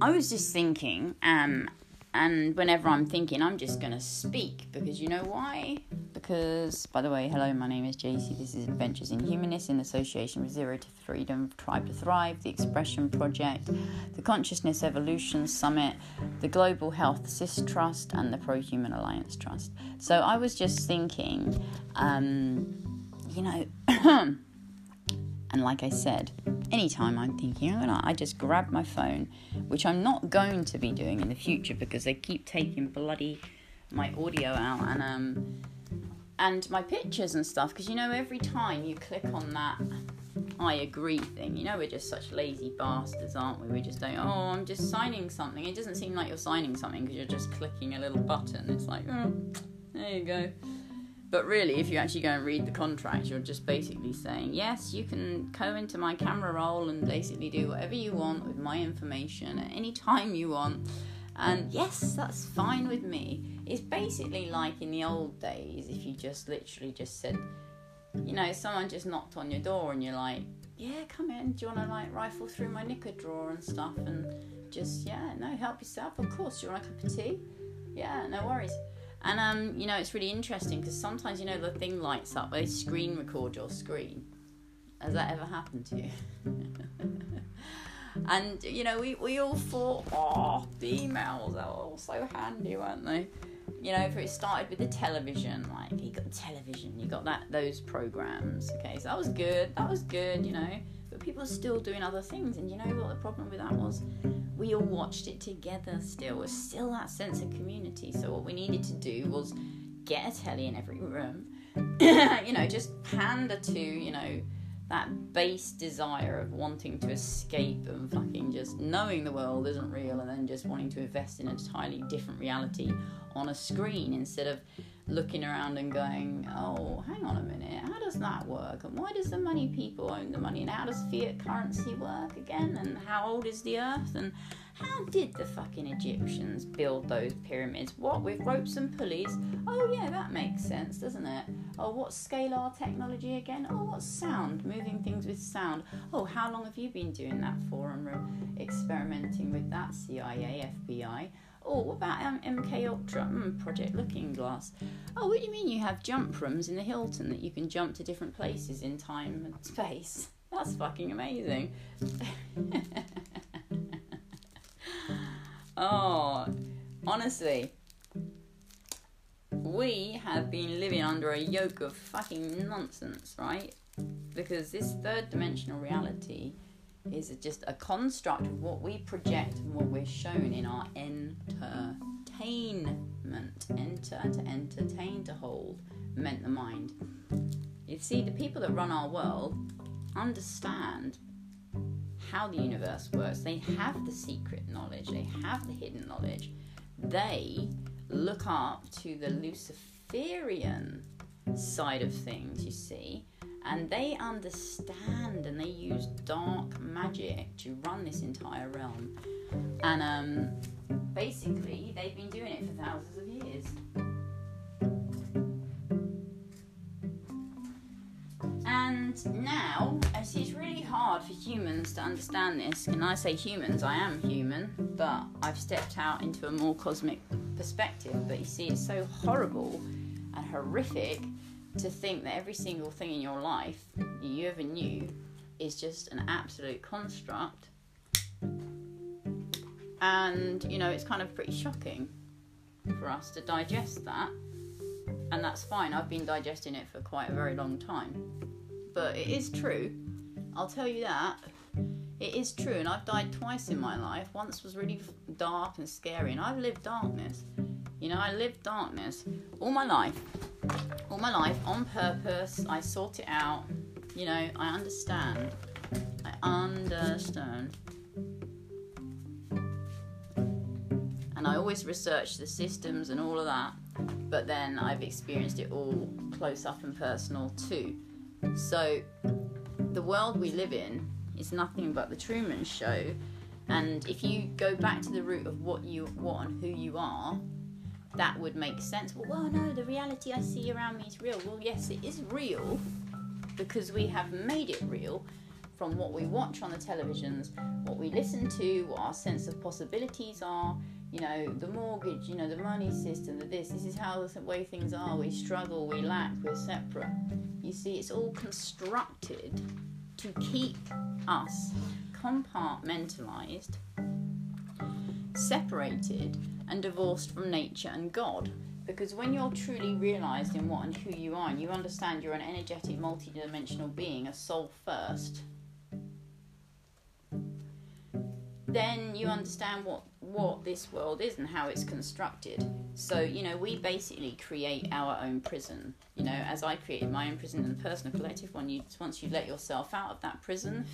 I was just thinking, um, and whenever I'm thinking, I'm just going to speak because you know why? Because, by the way, hello, my name is JC. This is Adventures in Humanness in association with Zero to Freedom, Tribe to Thrive, the Expression Project, the Consciousness Evolution Summit, the Global Health Cis Trust, and the Pro Human Alliance Trust. So I was just thinking, um, you know, and like I said, anytime I'm thinking, oh, I just grab my phone, which I'm not going to be doing in the future because they keep taking bloody my audio out and um and my pictures and stuff because you know every time you click on that I agree thing, you know we're just such lazy bastards, aren't we? We just don't. Oh, I'm just signing something. It doesn't seem like you're signing something because you're just clicking a little button. It's like, oh, there you go. But really, if you actually go and read the contract, you're just basically saying, yes, you can go into my camera roll and basically do whatever you want with my information at any time you want. And yes, that's fine with me. It's basically like in the old days, if you just literally just said, you know, someone just knocked on your door and you're like, yeah, come in. Do you want to like rifle through my knicker drawer and stuff? And just, yeah, no, help yourself. Of course. You want a cup of tea? Yeah, no worries. And um, you know, it's really interesting because sometimes you know the thing lights up. They screen record your screen. Has that ever happened to you? and you know, we, we all thought, oh, the emails are all so handy, weren't they? You know, for it started with the television, like you got television, you got that those programs. Okay, so that was good. That was good, you know. But people are still doing other things, and you know what the problem with that was? We all watched it together still. was still that sense of community. So what we needed to do was get a telly in every room. you know, just pander to, you know, that base desire of wanting to escape and fucking just knowing the world isn't real and then just wanting to invest in an entirely different reality on a screen instead of looking around and going, oh, hang on a minute, how does that work? And why does the money people own the money? And how does fiat currency work again? And how old is the earth? And how did the fucking Egyptians build those pyramids? What, with ropes and pulleys? Oh, yeah, that makes sense, doesn't it? Oh, what's scalar technology again? Oh, what's sound? Moving things with sound. Oh, how long have you been doing that for and experimenting with that, CIA, FBI? Oh, what about um, MK Ultra? Mm, Project Looking Glass. Oh, what do you mean you have jump rooms in the Hilton that you can jump to different places in time and space? That's fucking amazing. oh, honestly, we have been living under a yoke of fucking nonsense, right? Because this third dimensional reality is just a construct of what we project and what we're shown in our entertainment. Enter, to entertain, to hold, meant the mind. You see, the people that run our world understand how the universe works. They have the secret knowledge, they have the hidden knowledge. They look up to the Luciferian side of things, you see, and they understand and they use dark magic to run this entire realm. And um, basically, they've been doing it for thousands of years. And now, as it's really hard for humans to understand this, and I say humans, I am human, but I've stepped out into a more cosmic perspective. But you see, it's so horrible and horrific to think that every single thing in your life you ever knew is just an absolute construct. And, you know, it's kind of pretty shocking for us to digest that. And that's fine, I've been digesting it for quite a very long time. But it is true, I'll tell you that. It is true, and I've died twice in my life. Once was really dark and scary, and I've lived darkness. You know, I lived darkness all my life all my life on purpose. I sort it out. You know, I understand. I understand. And I always research the systems and all of that, but then I've experienced it all close up and personal too. So, the world we live in is nothing but the Truman Show. And if you go back to the root of what you what and who you are, that would make sense. Well, well, no, the reality I see around me is real. Well, yes, it is real because we have made it real from what we watch on the televisions, what we listen to, what our sense of possibilities are. You know, the mortgage, you know, the money system, the this, this is how the way things are. We struggle, we lack, we're separate. You see, it's all constructed to keep us compartmentalized, separated, and divorced from nature and God. Because when you're truly realized in what and who you are, and you understand you're an energetic, multi-dimensional being, a soul first, then you understand what what this world is and how it's constructed. So, you know, we basically create our own prison. You know, as I created my own prison in the personal collective, when you once you let yourself out of that prison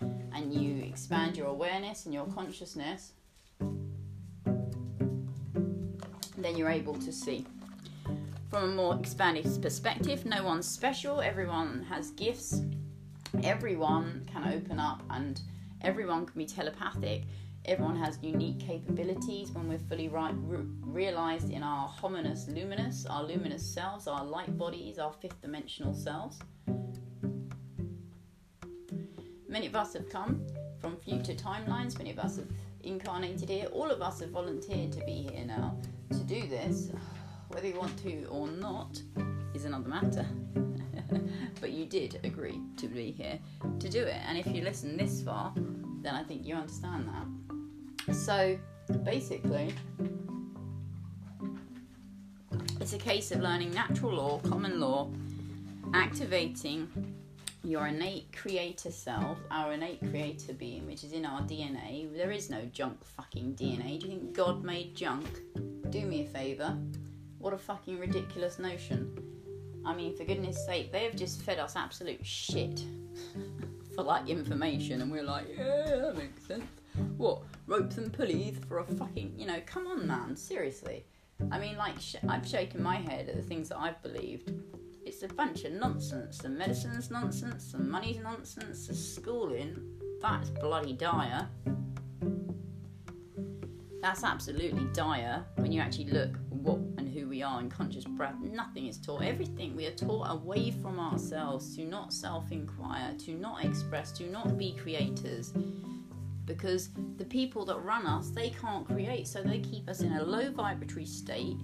and you expand your awareness and your consciousness, then you're able to see. From a more expanded perspective, no one's special, everyone has gifts, everyone can open up, and everyone can be telepathic. Everyone has unique capabilities when we're fully right, re- realized in our hominous luminous, our luminous selves, our light bodies, our fifth dimensional selves. Many of us have come from future timelines, many of us have incarnated here, all of us have volunteered to be here now to do this. Whether you want to or not is another matter. but you did agree to be here to do it. And if you listen this far, then I think you understand that. So basically, it's a case of learning natural law, common law, activating your innate creator self, our innate creator being, which is in our DNA. There is no junk fucking DNA. Do you think God made junk? Do me a favour. What a fucking ridiculous notion. I mean, for goodness sake, they have just fed us absolute shit for like information, and we're like, yeah, that makes sense. What ropes and pulleys for a fucking, you know? Come on, man, seriously. I mean, like, sh- I've shaken my head at the things that I've believed. It's a bunch of nonsense. The medicine's nonsense. The money's nonsense. The schooling, that's bloody dire. That's absolutely dire when you actually look what and who we are in conscious breath. Nothing is taught. Everything we are taught away from ourselves to not self inquire, to not express, to not be creators. Because the people that run us, they can't create, so they keep us in a low vibratory state,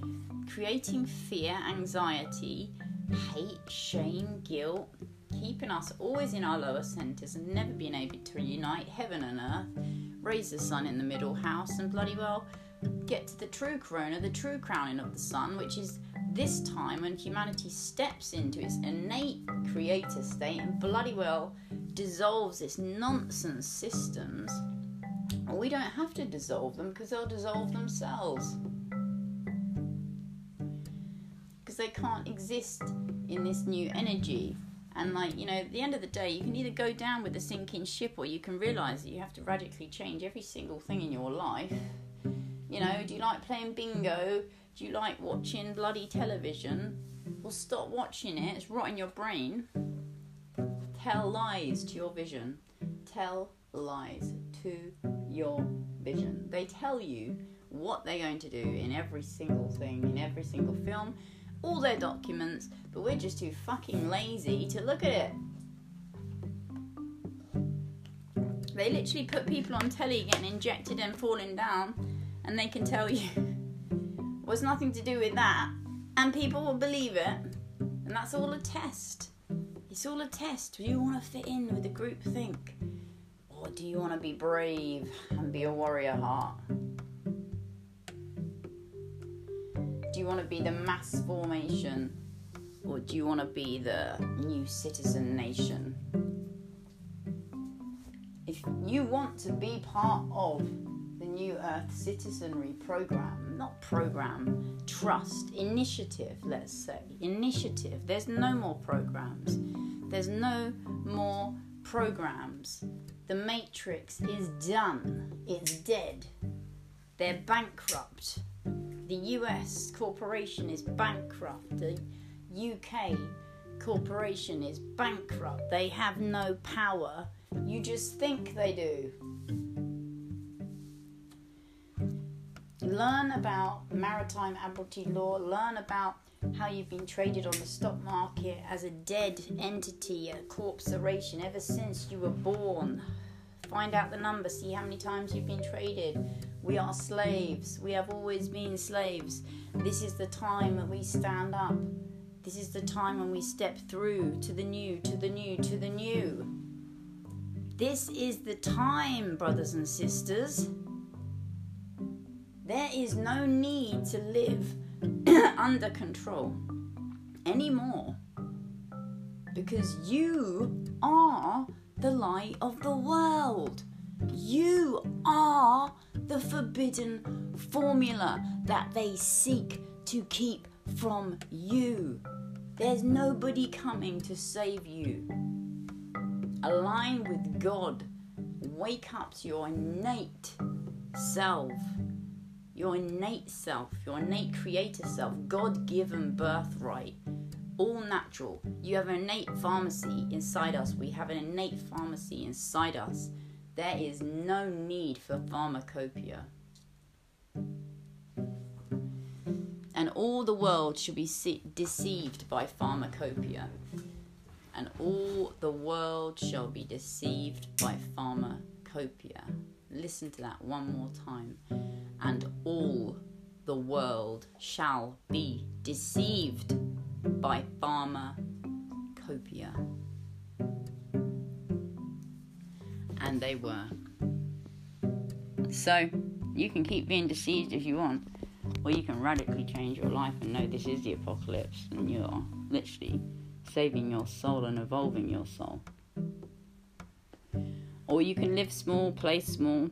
creating fear, anxiety, hate, shame, guilt, keeping us always in our lower centers and never being able to unite heaven and earth raise the sun in the middle house, and bloody well get to the true corona, the true crowning of the sun, which is this time when humanity steps into its innate creator state and bloody well dissolves its nonsense systems. We don't have to dissolve them because they'll dissolve themselves. Because they can't exist in this new energy. And like, you know, at the end of the day, you can either go down with the sinking ship or you can realize that you have to radically change every single thing in your life. You know, do you like playing bingo? Do you like watching bloody television? Well, stop watching it. It's rotting your brain. Tell lies to your vision. Tell lies to your vision. They tell you what they're going to do in every single thing, in every single film, all their documents, but we're just too fucking lazy to look at it. They literally put people on telly getting injected and falling down, and they can tell you was nothing to do with that, and people will believe it, and that's all a test. It's all a test. Do you want to fit in with the group think? Or do you want to be brave and be a warrior heart? Do you want to be the mass formation or do you want to be the new citizen nation? If you want to be part of the New Earth Citizenry Program, not program, trust, initiative, let's say, initiative, there's no more programs, there's no more programs. The Matrix is done, it's dead, they're bankrupt the US corporation is bankrupt. The UK corporation is bankrupt. They have no power. You just think they do. Learn about maritime admiralty law, learn about how you've been traded on the stock market as a dead entity, a corporation ever since you were born. Find out the number, see how many times you've been traded. We are slaves. We have always been slaves. This is the time that we stand up. This is the time when we step through to the new, to the new, to the new. This is the time, brothers and sisters. There is no need to live under control anymore because you are the light of the world. You are the forbidden formula that they seek to keep from you. There's nobody coming to save you. Align with God. Wake up to your innate self, your innate self, your innate creator self, God given birthright all natural. You have an innate pharmacy inside us. We have an innate pharmacy inside us. There is no need for pharmacopoeia. And all the world should be deceived by pharmacopoeia. And all the world shall be deceived by pharmacopoeia. Listen to that one more time. World shall be deceived by Pharmacopoeia. And they were. So, you can keep being deceived if you want, or you can radically change your life and know this is the apocalypse and you're literally saving your soul and evolving your soul. Or you can live small, play small,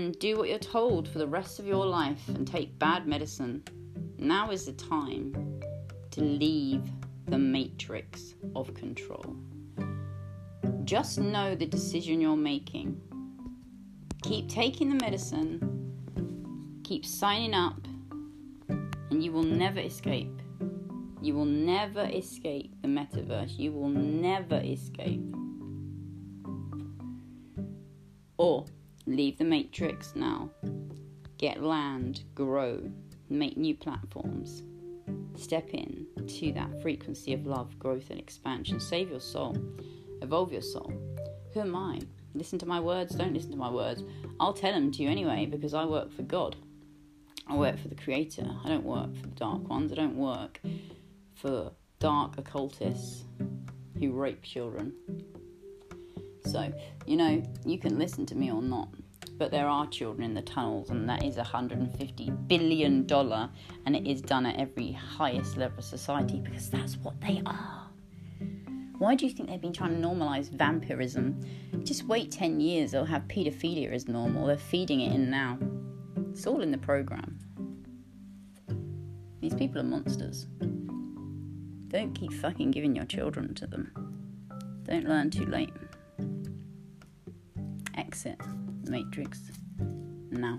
and do what you're told for the rest of your life and take bad medicine. Now is the time to leave the matrix of control. Just know the decision you're making. Keep taking the medicine, keep signing up, and you will never escape. You will never escape the metaverse. You will never escape. Or leave the matrix now. Get land, grow, make new platforms Step in to that frequency of love, growth, and expansion. Save your soul, evolve your soul. Who am I? Listen to my words, don't listen to my words. I'll tell them to you anyway because I work for God. I work for the Creator. I don't work for the Dark Ones. I don't work for dark occultists who rape children. So, you know, you can listen to me or not but there are children in the tunnels, and mm. that is a $150 billion, and it is done at every highest level of society because that's what they are. Why do you think they've been trying to normalise vampirism? Just wait 10 years, they'll have paedophilia as normal. They're feeding it in now. It's all in the programme. These people are monsters. Don't keep fucking giving your children to them. Don't learn too late. Exit. Matrix now.